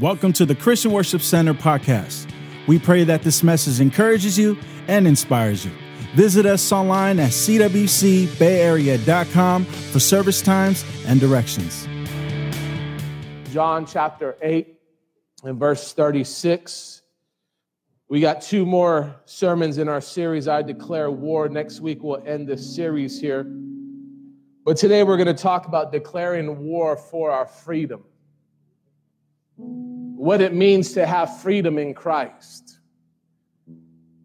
Welcome to the Christian Worship Center podcast. We pray that this message encourages you and inspires you. Visit us online at cwcbayarea.com for service times and directions. John chapter 8 and verse 36. We got two more sermons in our series, I Declare War. Next week, we'll end this series here. But today, we're going to talk about declaring war for our freedom what it means to have freedom in Christ.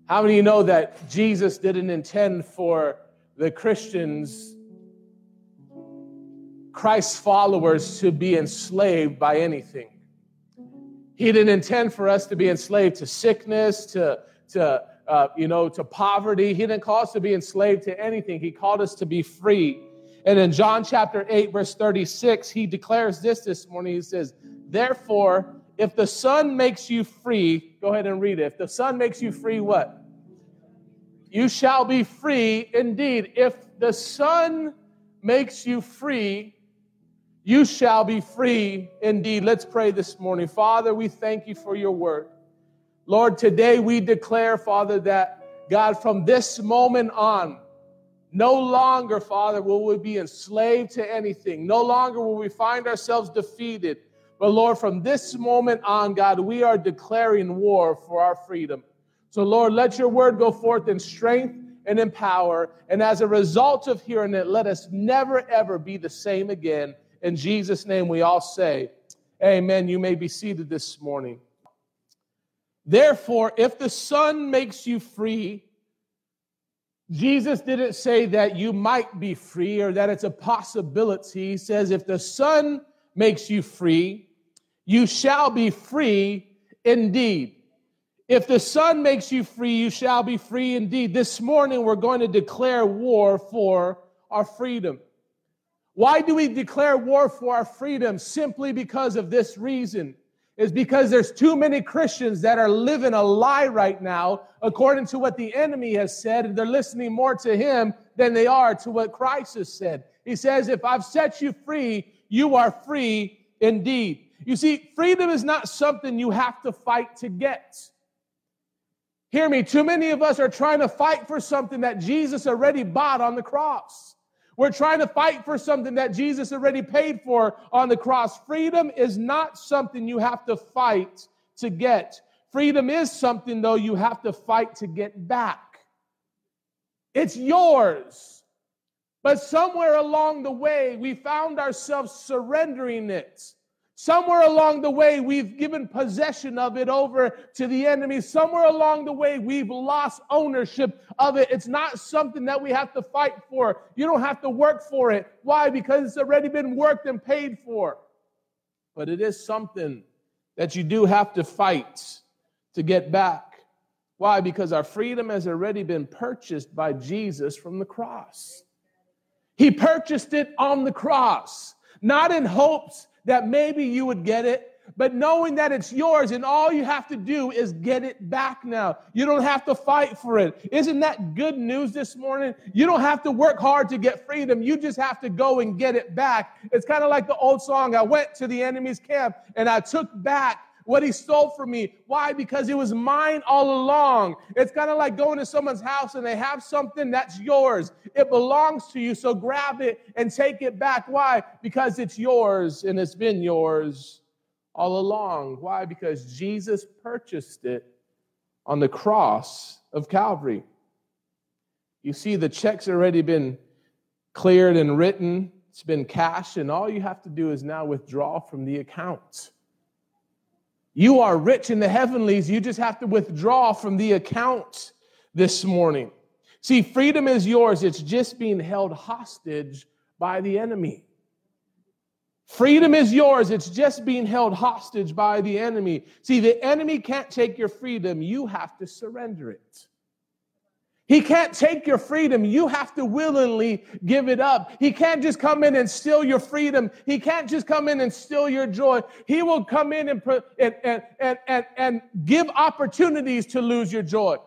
How many you know that Jesus didn't intend for the Christians, Christ's followers, to be enslaved by anything? He didn't intend for us to be enslaved to sickness, to, to uh, you know, to poverty. He didn't call us to be enslaved to anything. He called us to be free. And in John chapter 8, verse 36, he declares this this morning. He says, Therefore, if the Son makes you free, go ahead and read it. If the Son makes you free, what? You shall be free indeed. If the Son makes you free, you shall be free indeed. Let's pray this morning. Father, we thank you for your word. Lord, today we declare, Father, that God, from this moment on, no longer, Father, will we be enslaved to anything. No longer will we find ourselves defeated. But Lord, from this moment on, God, we are declaring war for our freedom. So, Lord, let your word go forth in strength and in power. And as a result of hearing it, let us never, ever be the same again. In Jesus' name, we all say, Amen. You may be seated this morning. Therefore, if the Son makes you free, Jesus didn't say that you might be free or that it's a possibility. He says, if the Son makes you free, you shall be free indeed. If the Son makes you free, you shall be free indeed. This morning, we're going to declare war for our freedom. Why do we declare war for our freedom? Simply because of this reason. Is because there's too many Christians that are living a lie right now, according to what the enemy has said, and they're listening more to him than they are to what Christ has said. He says, If I've set you free, you are free indeed. You see, freedom is not something you have to fight to get. Hear me, too many of us are trying to fight for something that Jesus already bought on the cross. We're trying to fight for something that Jesus already paid for on the cross. Freedom is not something you have to fight to get. Freedom is something, though, you have to fight to get back. It's yours. But somewhere along the way, we found ourselves surrendering it. Somewhere along the way, we've given possession of it over to the enemy. Somewhere along the way, we've lost ownership of it. It's not something that we have to fight for. You don't have to work for it. Why? Because it's already been worked and paid for. But it is something that you do have to fight to get back. Why? Because our freedom has already been purchased by Jesus from the cross. He purchased it on the cross, not in hopes that maybe you would get it, but knowing that it's yours and all you have to do is get it back now. You don't have to fight for it. Isn't that good news this morning? You don't have to work hard to get freedom. You just have to go and get it back. It's kind of like the old song I went to the enemy's camp and I took back what he stole from me. Why? Because it was mine all along. It's kind of like going to someone's house and they have something that's yours. It belongs to you. So grab it and take it back. Why? Because it's yours and it's been yours all along. Why? Because Jesus purchased it on the cross of Calvary. You see, the check's already been cleared and written, it's been cashed, and all you have to do is now withdraw from the account. You are rich in the heavenlies. You just have to withdraw from the account this morning. See, freedom is yours. It's just being held hostage by the enemy. Freedom is yours. It's just being held hostage by the enemy. See, the enemy can't take your freedom. You have to surrender it. He can't take your freedom. You have to willingly give it up. He can't just come in and steal your freedom. He can't just come in and steal your joy. He will come in and, and, and, and, and give opportunities to lose your joy.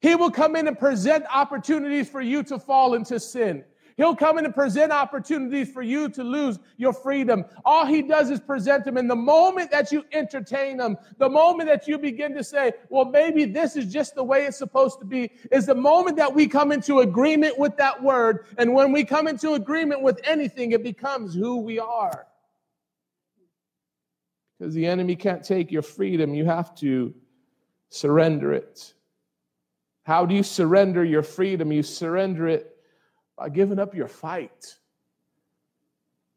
He will come in and present opportunities for you to fall into sin. He'll come in and present opportunities for you to lose your freedom. All he does is present them. And the moment that you entertain them, the moment that you begin to say, well, maybe this is just the way it's supposed to be, is the moment that we come into agreement with that word. And when we come into agreement with anything, it becomes who we are. Because the enemy can't take your freedom, you have to surrender it. How do you surrender your freedom? You surrender it by giving up your fight.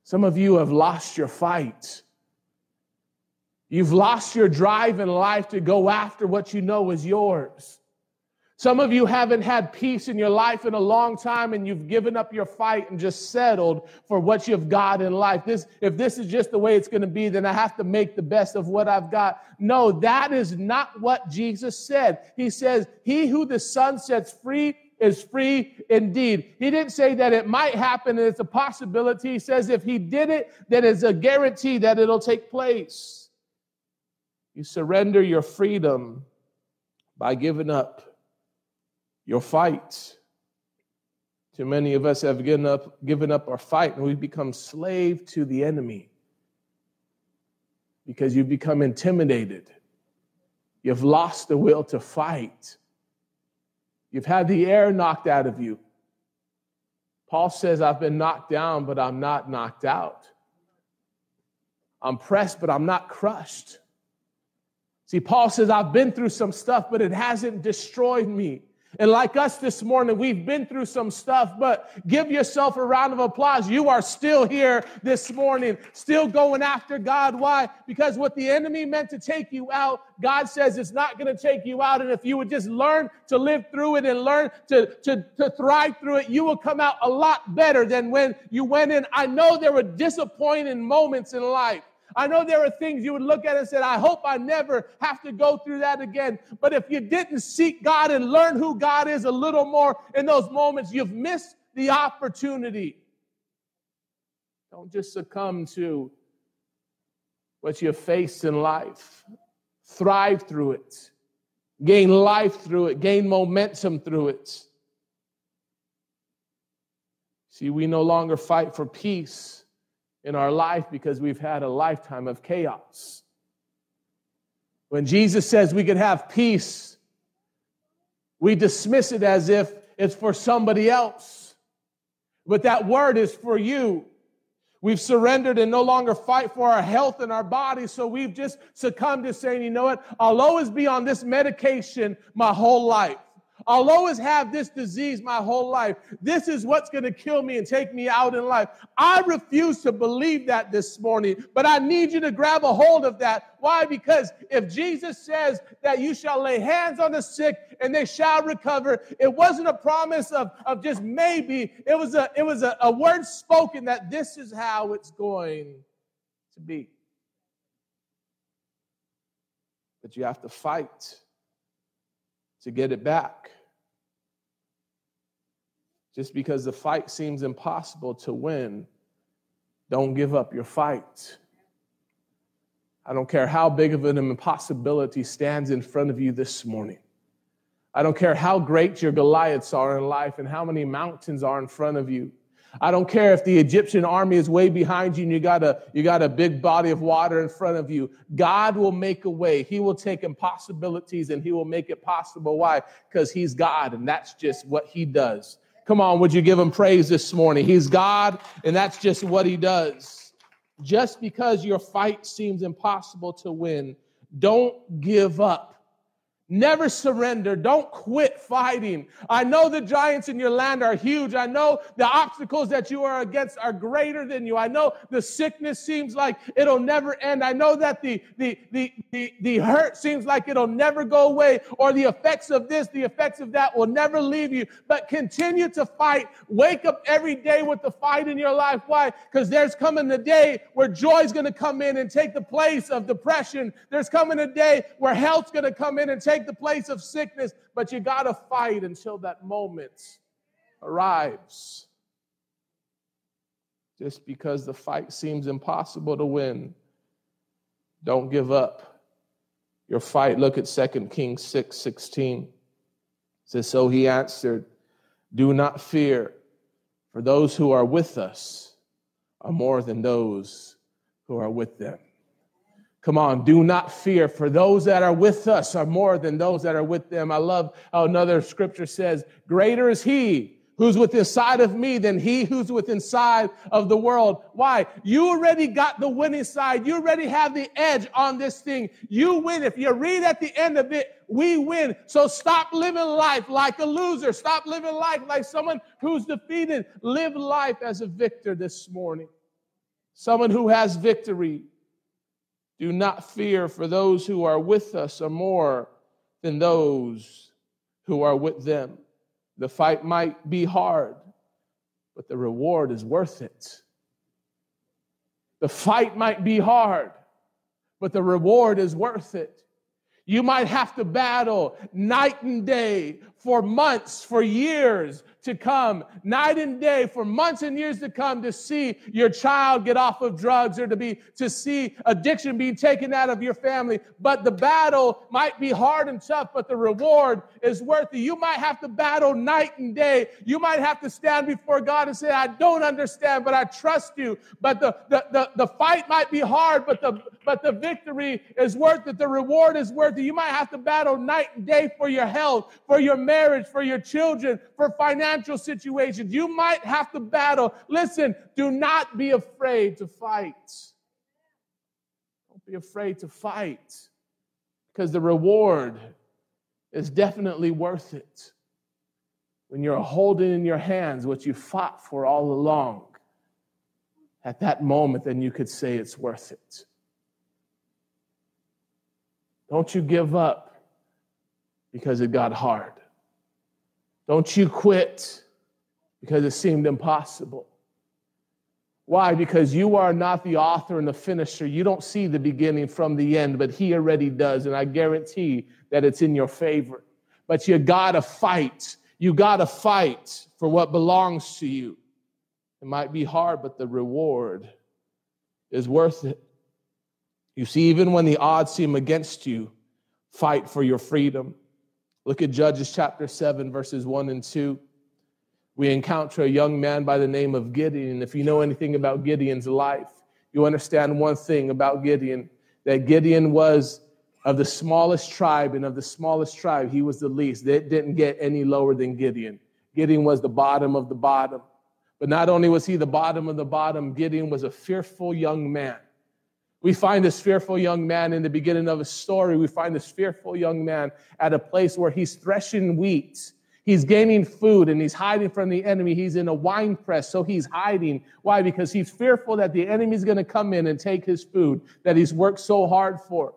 Some of you have lost your fight. You've lost your drive in life to go after what you know is yours. Some of you haven't had peace in your life in a long time and you've given up your fight and just settled for what you've got in life. This, if this is just the way it's going to be, then I have to make the best of what I've got. No, that is not what Jesus said. He says, he who the son sets free is free indeed. He didn't say that it might happen and it's a possibility. He says if he did it, then it's a guarantee that it'll take place. You surrender your freedom by giving up your fight. Too many of us have given up, given up our fight and we've become slave to the enemy because you've become intimidated. You've lost the will to fight. You've had the air knocked out of you. Paul says, I've been knocked down, but I'm not knocked out. I'm pressed, but I'm not crushed. See, Paul says, I've been through some stuff, but it hasn't destroyed me. And like us this morning, we've been through some stuff, but give yourself a round of applause. You are still here this morning, still going after God. Why? Because what the enemy meant to take you out, God says it's not going to take you out. And if you would just learn to live through it and learn to, to, to thrive through it, you will come out a lot better than when you went in. I know there were disappointing moments in life. I know there are things you would look at and say, I hope I never have to go through that again. But if you didn't seek God and learn who God is a little more in those moments, you've missed the opportunity. Don't just succumb to what you face in life. Thrive through it, gain life through it, gain momentum through it. See, we no longer fight for peace in our life because we've had a lifetime of chaos. When Jesus says we can have peace, we dismiss it as if it's for somebody else. But that word is for you. We've surrendered and no longer fight for our health and our body. So we've just succumbed to saying, you know what? I'll always be on this medication my whole life. I'll always have this disease my whole life. This is what's going to kill me and take me out in life. I refuse to believe that this morning, but I need you to grab a hold of that. Why? Because if Jesus says that you shall lay hands on the sick and they shall recover, it wasn't a promise of, of just maybe. It was a it was a, a word spoken that this is how it's going to be. But you have to fight to get it back. Just because the fight seems impossible to win, don't give up your fight. I don't care how big of an impossibility stands in front of you this morning. I don't care how great your Goliaths are in life and how many mountains are in front of you. I don't care if the Egyptian army is way behind you and you got a you got a big body of water in front of you. God will make a way. He will take impossibilities and he will make it possible. Why? Because he's God and that's just what he does. Come on, would you give him praise this morning? He's God and that's just what he does. Just because your fight seems impossible to win, don't give up. Never surrender. Don't quit fighting. I know the giants in your land are huge. I know the obstacles that you are against are greater than you. I know the sickness seems like it'll never end. I know that the, the, the, the, the hurt seems like it'll never go away or the effects of this, the effects of that will never leave you. But continue to fight. Wake up every day with the fight in your life. Why? Because there's coming the day where joy is going to come in and take the place of depression. There's coming a day where health's going to come in and take take the place of sickness, but you got to fight until that moment arrives. Just because the fight seems impossible to win, don't give up your fight. Look at 2 Kings 6 16. It says, So he answered, Do not fear, for For those who are with us are more than those who are with them. Come on, do not fear, for those that are with us are more than those that are with them. I love how another scripture says, Greater is he who's within inside of me than he who's within inside of the world. Why? You already got the winning side. You already have the edge on this thing. You win. If you read at the end of it, we win. So stop living life like a loser. Stop living life like someone who's defeated. Live life as a victor this morning. Someone who has victory. Do not fear, for those who are with us are more than those who are with them. The fight might be hard, but the reward is worth it. The fight might be hard, but the reward is worth it. You might have to battle night and day for months, for years, to come, night and day, for months and years to come, to see your child get off of drugs or to be, to see addiction being taken out of your family. But the battle might be hard and tough, but the reward is worth it. You might have to battle night and day. You might have to stand before God and say, I don't understand, but I trust you. But the, the, the, the fight might be hard, but the, but the victory is worth it. The reward is worth it. You might have to battle night and day for your health, for your marriage, for your children, for financial situations. You might have to battle. Listen, do not be afraid to fight. Don't be afraid to fight because the reward is definitely worth it. When you're holding in your hands what you fought for all along, at that moment, then you could say it's worth it. Don't you give up because it got hard. Don't you quit because it seemed impossible. Why? Because you are not the author and the finisher. You don't see the beginning from the end, but He already does. And I guarantee that it's in your favor. But you gotta fight. You gotta fight for what belongs to you. It might be hard, but the reward is worth it. You see, even when the odds seem against you, fight for your freedom. Look at Judges chapter 7, verses 1 and 2. We encounter a young man by the name of Gideon. If you know anything about Gideon's life, you understand one thing about Gideon that Gideon was of the smallest tribe, and of the smallest tribe, he was the least. It didn't get any lower than Gideon. Gideon was the bottom of the bottom. But not only was he the bottom of the bottom, Gideon was a fearful young man. We find this fearful young man in the beginning of a story. We find this fearful young man at a place where he's threshing wheat. He's gaining food and he's hiding from the enemy. He's in a wine press, so he's hiding. Why? Because he's fearful that the enemy's going to come in and take his food that he's worked so hard for.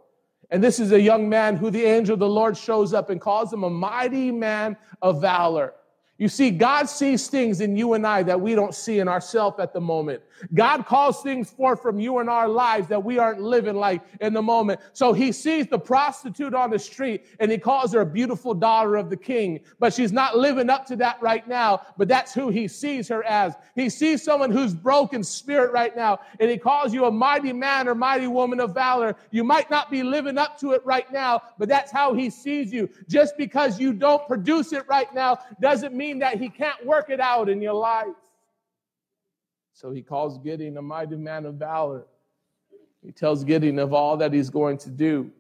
And this is a young man who the angel of the Lord shows up and calls him a mighty man of valor. You see, God sees things in you and I that we don't see in ourselves at the moment. God calls things forth from you and our lives that we aren't living like in the moment. So he sees the prostitute on the street and he calls her a beautiful daughter of the king, but she's not living up to that right now, but that's who he sees her as. He sees someone who's broken spirit right now and he calls you a mighty man or mighty woman of valor. You might not be living up to it right now, but that's how he sees you. Just because you don't produce it right now doesn't mean that he can't work it out in your life. So he calls Gideon a mighty man of valor. He tells Gideon of all that he's going to do.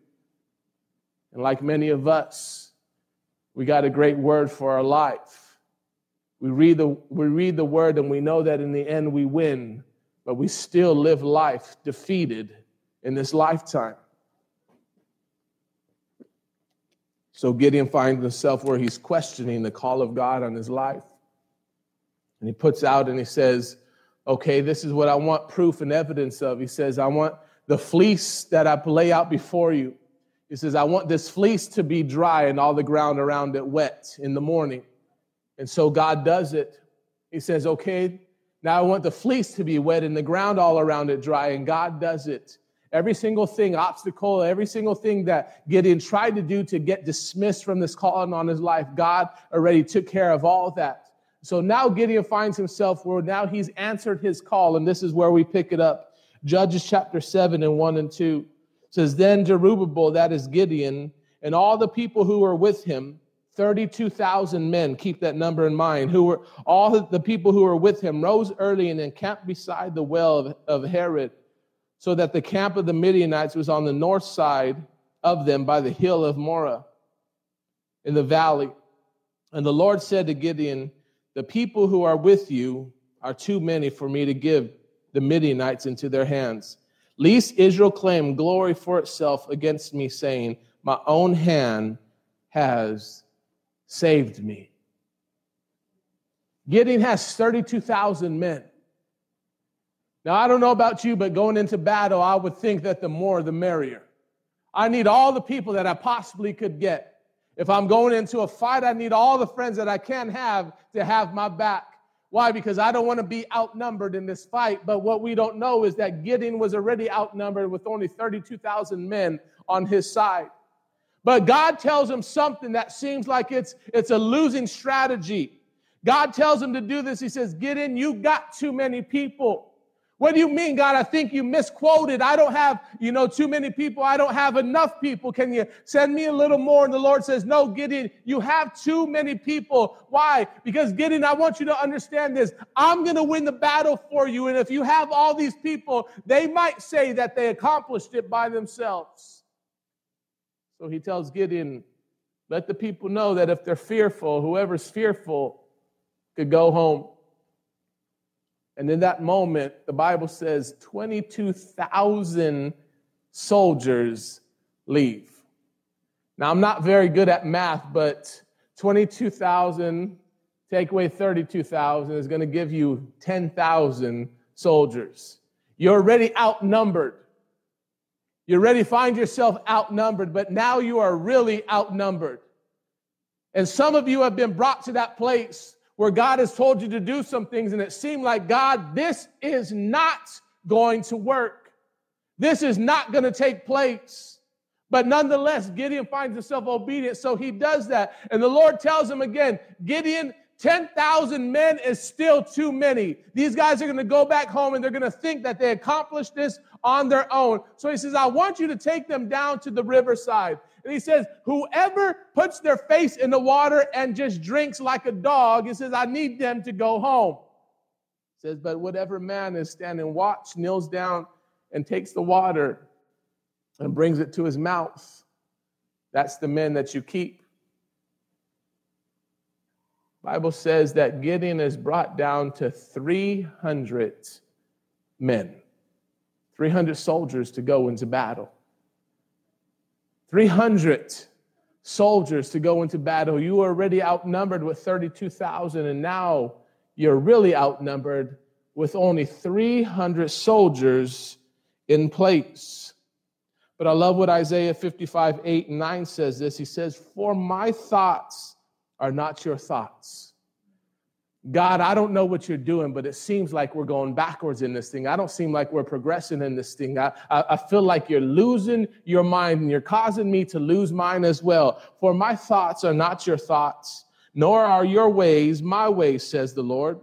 And like many of us, we got a great word for our life. We read the, we read the word and we know that in the end we win, but we still live life defeated in this lifetime. So Gideon finds himself where he's questioning the call of God on his life. And he puts out and he says, Okay, this is what I want proof and evidence of. He says, I want the fleece that I lay out before you. He says, I want this fleece to be dry and all the ground around it wet in the morning. And so God does it. He says, Okay, now I want the fleece to be wet and the ground all around it dry, and God does it. Every single thing, obstacle, every single thing that Gideon tried to do to get dismissed from this calling on his life, God already took care of all that. So now Gideon finds himself where now he's answered his call, and this is where we pick it up. Judges chapter 7 and 1 and 2 says, Then Jerubbaal, that is Gideon, and all the people who were with him 32,000 men, keep that number in mind, who were all the people who were with him, rose early and encamped beside the well of, of Harod, so that the camp of the Midianites was on the north side of them by the hill of Moreh in the valley. And the Lord said to Gideon, The people who are with you are too many for me to give the Midianites into their hands. Lest Israel claim glory for itself against me, saying, My own hand has saved me. Gideon has 32,000 men. Now, I don't know about you, but going into battle, I would think that the more the merrier. I need all the people that I possibly could get. If I'm going into a fight, I need all the friends that I can have to have my back. Why? Because I don't want to be outnumbered in this fight. But what we don't know is that Gideon was already outnumbered with only 32,000 men on his side. But God tells him something that seems like it's, it's a losing strategy. God tells him to do this. He says, Gideon, you got too many people. What do you mean, God? I think you misquoted. I don't have, you know, too many people. I don't have enough people. Can you send me a little more? And the Lord says, No, Gideon, you have too many people. Why? Because Gideon, I want you to understand this. I'm going to win the battle for you. And if you have all these people, they might say that they accomplished it by themselves. So he tells Gideon, Let the people know that if they're fearful, whoever's fearful could go home. And in that moment, the Bible says 22,000 soldiers leave. Now, I'm not very good at math, but 22,000 take away 32,000 is going to give you 10,000 soldiers. You're already outnumbered. You already find yourself outnumbered, but now you are really outnumbered. And some of you have been brought to that place where God has told you to do some things and it seemed like, God, this is not going to work. This is not going to take place. But nonetheless, Gideon finds himself obedient, so he does that. And the Lord tells him again, Gideon, 10,000 men is still too many. These guys are going to go back home and they're going to think that they accomplished this on their own. So he says, I want you to take them down to the riverside. And he says, Whoever puts their face in the water and just drinks like a dog, he says, I need them to go home. He says, But whatever man is standing watch, kneels down and takes the water and brings it to his mouth, that's the men that you keep. Bible says that Gideon is brought down to 300 men, 300 soldiers to go into battle. 300 soldiers to go into battle. You were already outnumbered with 32,000, and now you're really outnumbered with only 300 soldiers in place. But I love what Isaiah 55, 8, and 9 says this. He says, For my thoughts are not your thoughts God, I don't know what you're doing, but it seems like we're going backwards in this thing. I don't seem like we're progressing in this thing. I, I, I, feel like you're losing your mind and you're causing me to lose mine as well. For my thoughts are not your thoughts, nor are your ways my ways, says the Lord.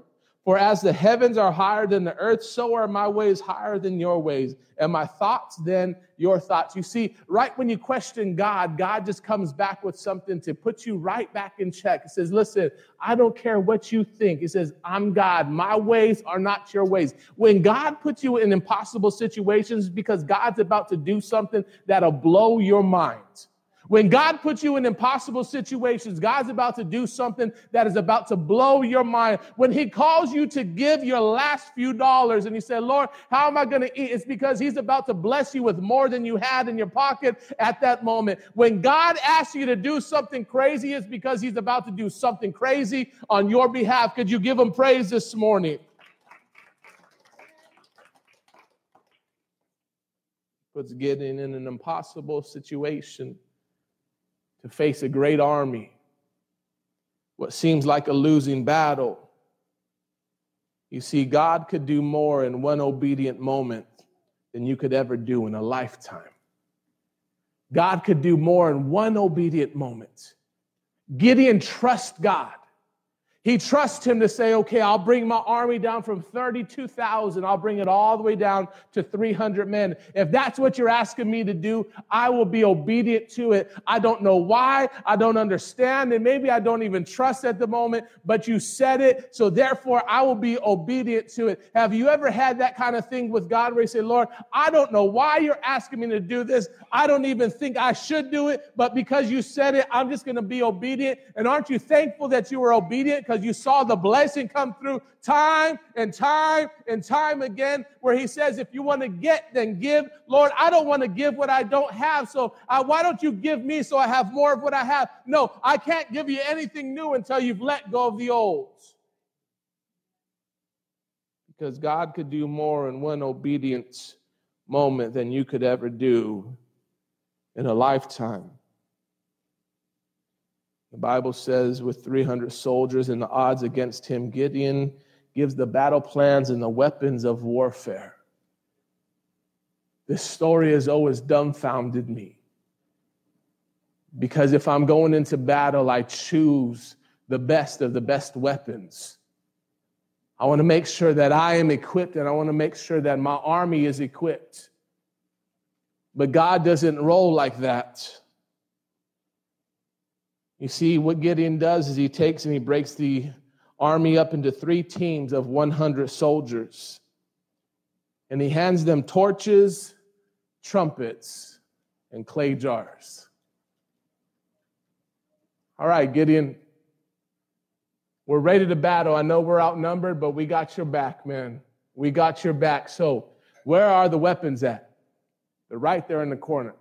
For as the heavens are higher than the earth, so are my ways higher than your ways, and my thoughts than your thoughts. You see, right when you question God, God just comes back with something to put you right back in check. He says, Listen, I don't care what you think. He says, I'm God. My ways are not your ways. When God puts you in impossible situations because God's about to do something that'll blow your mind. When God puts you in impossible situations, God's about to do something that is about to blow your mind. When He calls you to give your last few dollars and He said, Lord, how am I going to eat? It's because He's about to bless you with more than you had in your pocket at that moment. When God asks you to do something crazy, it's because He's about to do something crazy on your behalf. Could you give Him praise this morning? Puts Gideon in an impossible situation to face a great army, what seems like a losing battle. You see, God could do more in one obedient moment than you could ever do in a lifetime. God could do more in one obedient moment. Gideon trust God. He trusts him to say, okay, I'll bring my army down from 32,000. I'll bring it all the way down to 300 men. If that's what you're asking me to do, I will be obedient to it. I don't know why. I don't understand. And maybe I don't even trust at the moment, but you said it. So therefore, I will be obedient to it. Have you ever had that kind of thing with God where you say, Lord, I don't know why you're asking me to do this. I don't even think I should do it, but because you said it, I'm just going to be obedient. And aren't you thankful that you were obedient? because you saw the blessing come through time and time and time again, where he says, If you want to get, then give. Lord, I don't want to give what I don't have. So uh, why don't you give me so I have more of what I have? No, I can't give you anything new until you've let go of the old. Because God could do more in one obedience moment than you could ever do in a lifetime. The Bible says, with 300 soldiers and the odds against him, Gideon gives the battle plans and the weapons of warfare. This story has always dumbfounded me. Because if I'm going into battle, I choose the best of the best weapons. I want to make sure that I am equipped and I want to make sure that my army is equipped. But God doesn't roll like that. You see, what Gideon does is he takes and he breaks the army up into three teams of 100 soldiers. And he hands them torches, trumpets, and clay jars. All right, Gideon, we're ready to battle. I know we're outnumbered, but we got your back, man. We got your back. So, where are the weapons at? They're right there in the corner.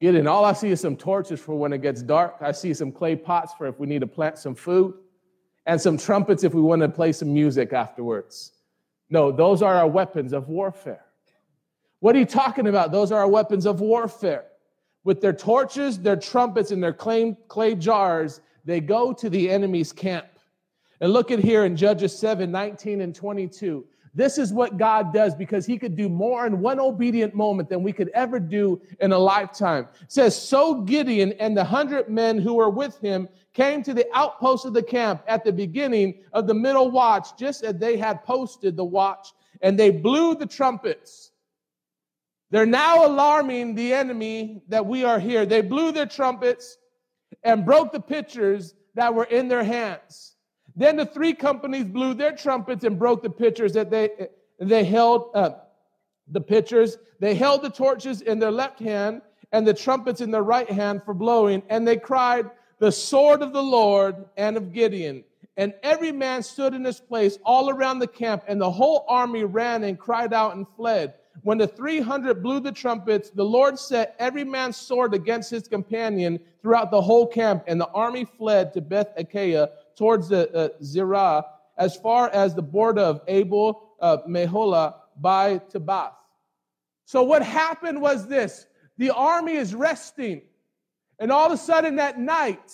Gideon. All I see is some torches for when it gets dark. I see some clay pots for if we need to plant some food, and some trumpets if we want to play some music afterwards. No, those are our weapons of warfare. What are you talking about? Those are our weapons of warfare. With their torches, their trumpets, and their clay, clay jars, they go to the enemy's camp. And look at here in Judges 7 19 and 22. This is what God does because he could do more in one obedient moment than we could ever do in a lifetime. It says, So Gideon and the hundred men who were with him came to the outpost of the camp at the beginning of the middle watch, just as they had posted the watch, and they blew the trumpets. They're now alarming the enemy that we are here. They blew their trumpets and broke the pitchers that were in their hands. Then the three companies blew their trumpets and broke the pitchers that they, they held, uh, the pitchers. They held the torches in their left hand and the trumpets in their right hand for blowing. And they cried, the sword of the Lord and of Gideon. And every man stood in his place all around the camp, and the whole army ran and cried out and fled. When the 300 blew the trumpets, the Lord set every man's sword against his companion throughout the whole camp, and the army fled to Beth Acacia towards the uh, Zerah as far as the border of Abel uh, Meholah by Tabbath. So what happened was this: the army is resting, and all of a sudden that night,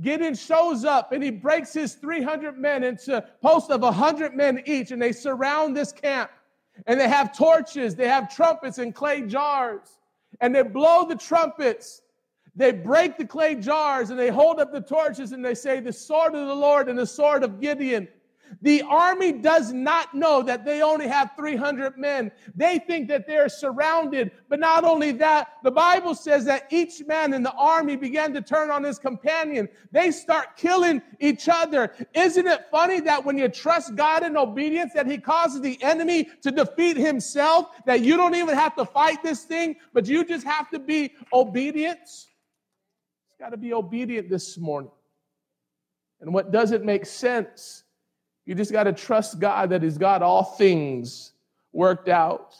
Gideon shows up and he breaks his 300 men into posts of 100 men each, and they surround this camp. And they have torches, they have trumpets and clay jars, and they blow the trumpets they break the clay jars and they hold up the torches and they say, The sword of the Lord and the sword of Gideon. The army does not know that they only have 300 men. They think that they're surrounded. But not only that, the Bible says that each man in the army began to turn on his companion. They start killing each other. Isn't it funny that when you trust God in obedience, that he causes the enemy to defeat himself, that you don't even have to fight this thing, but you just have to be obedient? Got to be obedient this morning. And what doesn't make sense, you just got to trust God that He's got all things worked out.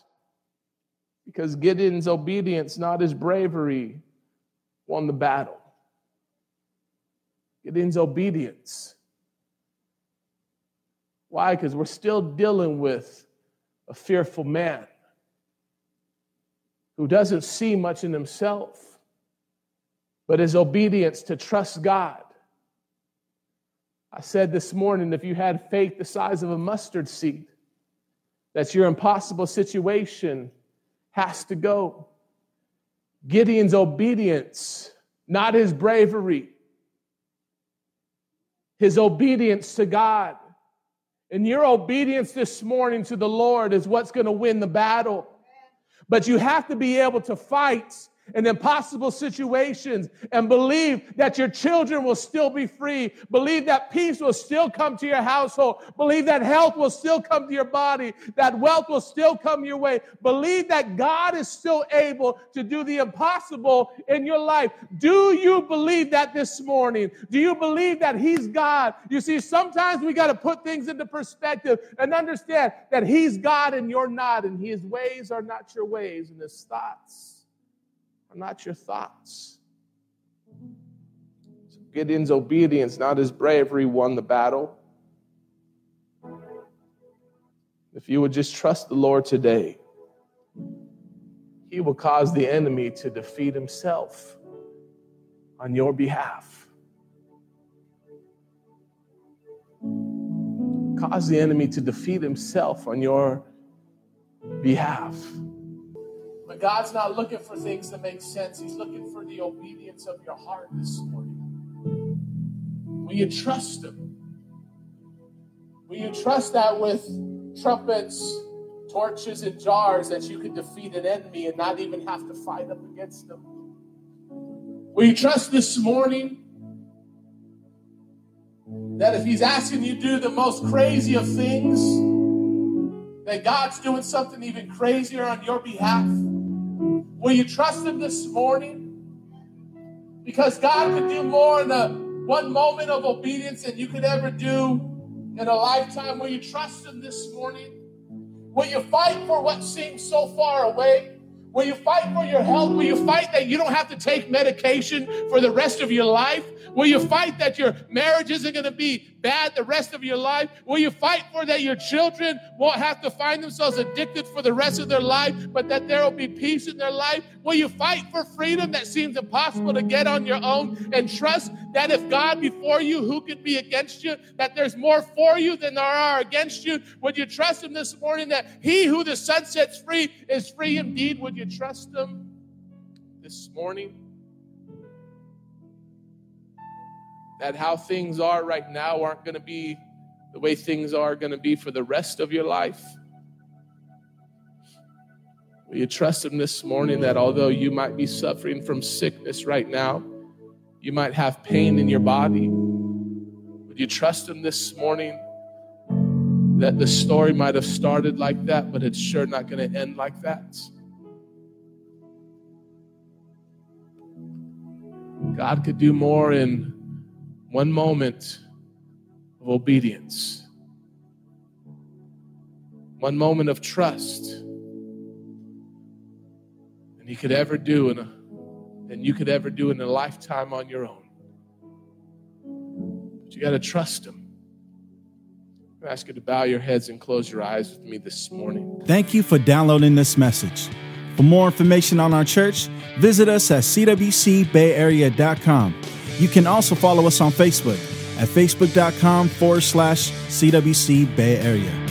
Because Gideon's obedience, not his bravery, won the battle. Gideon's obedience. Why? Because we're still dealing with a fearful man who doesn't see much in himself but his obedience to trust God. I said this morning if you had faith the size of a mustard seed, that your impossible situation has to go. Gideon's obedience, not his bravery. his obedience to God. And your obedience this morning to the Lord is what's going to win the battle. But you have to be able to fight in impossible situations and believe that your children will still be free. Believe that peace will still come to your household. Believe that health will still come to your body, that wealth will still come your way. Believe that God is still able to do the impossible in your life. Do you believe that this morning? Do you believe that He's God? You see, sometimes we got to put things into perspective and understand that He's God and you're not, and His ways are not your ways, and His thoughts are not your thoughts. So Gideon's obedience, not his bravery, won the battle. If you would just trust the Lord today, he will cause the enemy to defeat himself on your behalf. Cause the enemy to defeat himself on your behalf. But God's not looking for things that make sense. He's looking for the obedience of your heart this morning. Will you trust Him? Will you trust that with trumpets, torches, and jars that you can defeat an enemy and not even have to fight up against them? Will you trust this morning that if He's asking you to do the most crazy of things, that God's doing something even crazier on your behalf? Will you trust Him this morning? Because God could do more in a one moment of obedience than you could ever do in a lifetime. Will you trust Him this morning? Will you fight for what seems so far away? Will you fight for your health? Will you fight that you don't have to take medication for the rest of your life? Will you fight that your marriage isn't going to be bad the rest of your life? Will you fight for that your children won't have to find themselves addicted for the rest of their life, but that there will be peace in their life? Will you fight for freedom that seems impossible to get on your own and trust that if God before you, who can be against you? That there's more for you than there are against you? Would you trust Him this morning that He who the son sets free is free indeed? Would you trust Him this morning? that how things are right now aren't going to be the way things are going to be for the rest of your life? Will you trust Him this morning that although you might be suffering from sickness right now, you might have pain in your body? Would you trust Him this morning that the story might have started like that, but it's sure not going to end like that? God could do more in one moment of obedience, one moment of trust, and He could ever do in a, and you could ever do in a lifetime on your own. But you got to trust Him. I ask you to bow your heads and close your eyes with me this morning. Thank you for downloading this message. For more information on our church, visit us at cwcbayarea.com. You can also follow us on Facebook at facebook.com forward slash CWC Bay Area.